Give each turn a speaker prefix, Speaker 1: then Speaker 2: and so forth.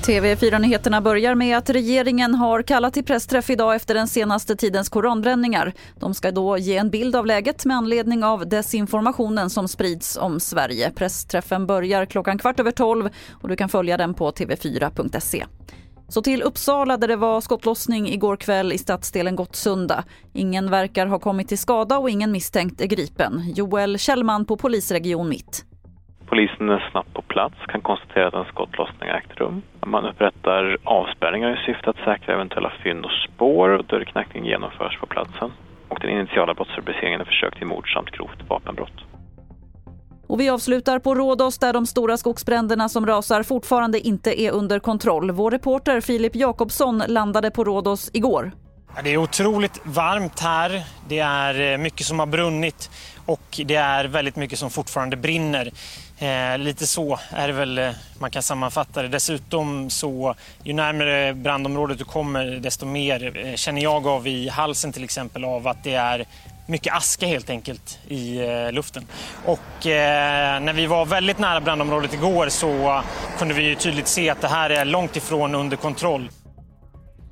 Speaker 1: TV4-nyheterna börjar med att regeringen har kallat till pressträff idag efter den senaste tidens koranbränningar. De ska då ge en bild av läget med anledning av desinformationen som sprids om Sverige. Pressträffen börjar klockan kvart över tolv och du kan följa den på tv4.se. Så till Uppsala där det var skottlossning igår kväll i stadsdelen Gottsunda. Ingen verkar ha kommit till skada och ingen misstänkt är gripen. Joel Kjellman på polisregion Mitt.
Speaker 2: Polisen är snabbt på plats, kan konstatera att en skottlossning ägt rum. Man upprättar avspärrningar i syfte att säkra eventuella fynd och spår. Dörrknackning genomförs på platsen. Och den initiala brottsrubriceringen är försök till mord samt grovt vapenbrott.
Speaker 1: Och vi avslutar på Rhodos där de stora skogsbränderna som rasar fortfarande inte är under kontroll. Vår reporter Filip Jakobsson landade på Rhodos igår.
Speaker 3: Det är otroligt varmt här. Det är eh, mycket som har brunnit och det är väldigt mycket som fortfarande brinner. Eh, lite så är det väl eh, man kan sammanfatta det. Dessutom så ju närmare brandområdet du kommer desto mer eh, känner jag av i halsen till exempel av att det är mycket aska helt enkelt i eh, luften. Och eh, när vi var väldigt nära brandområdet igår så kunde vi ju tydligt se att det här är långt ifrån under kontroll.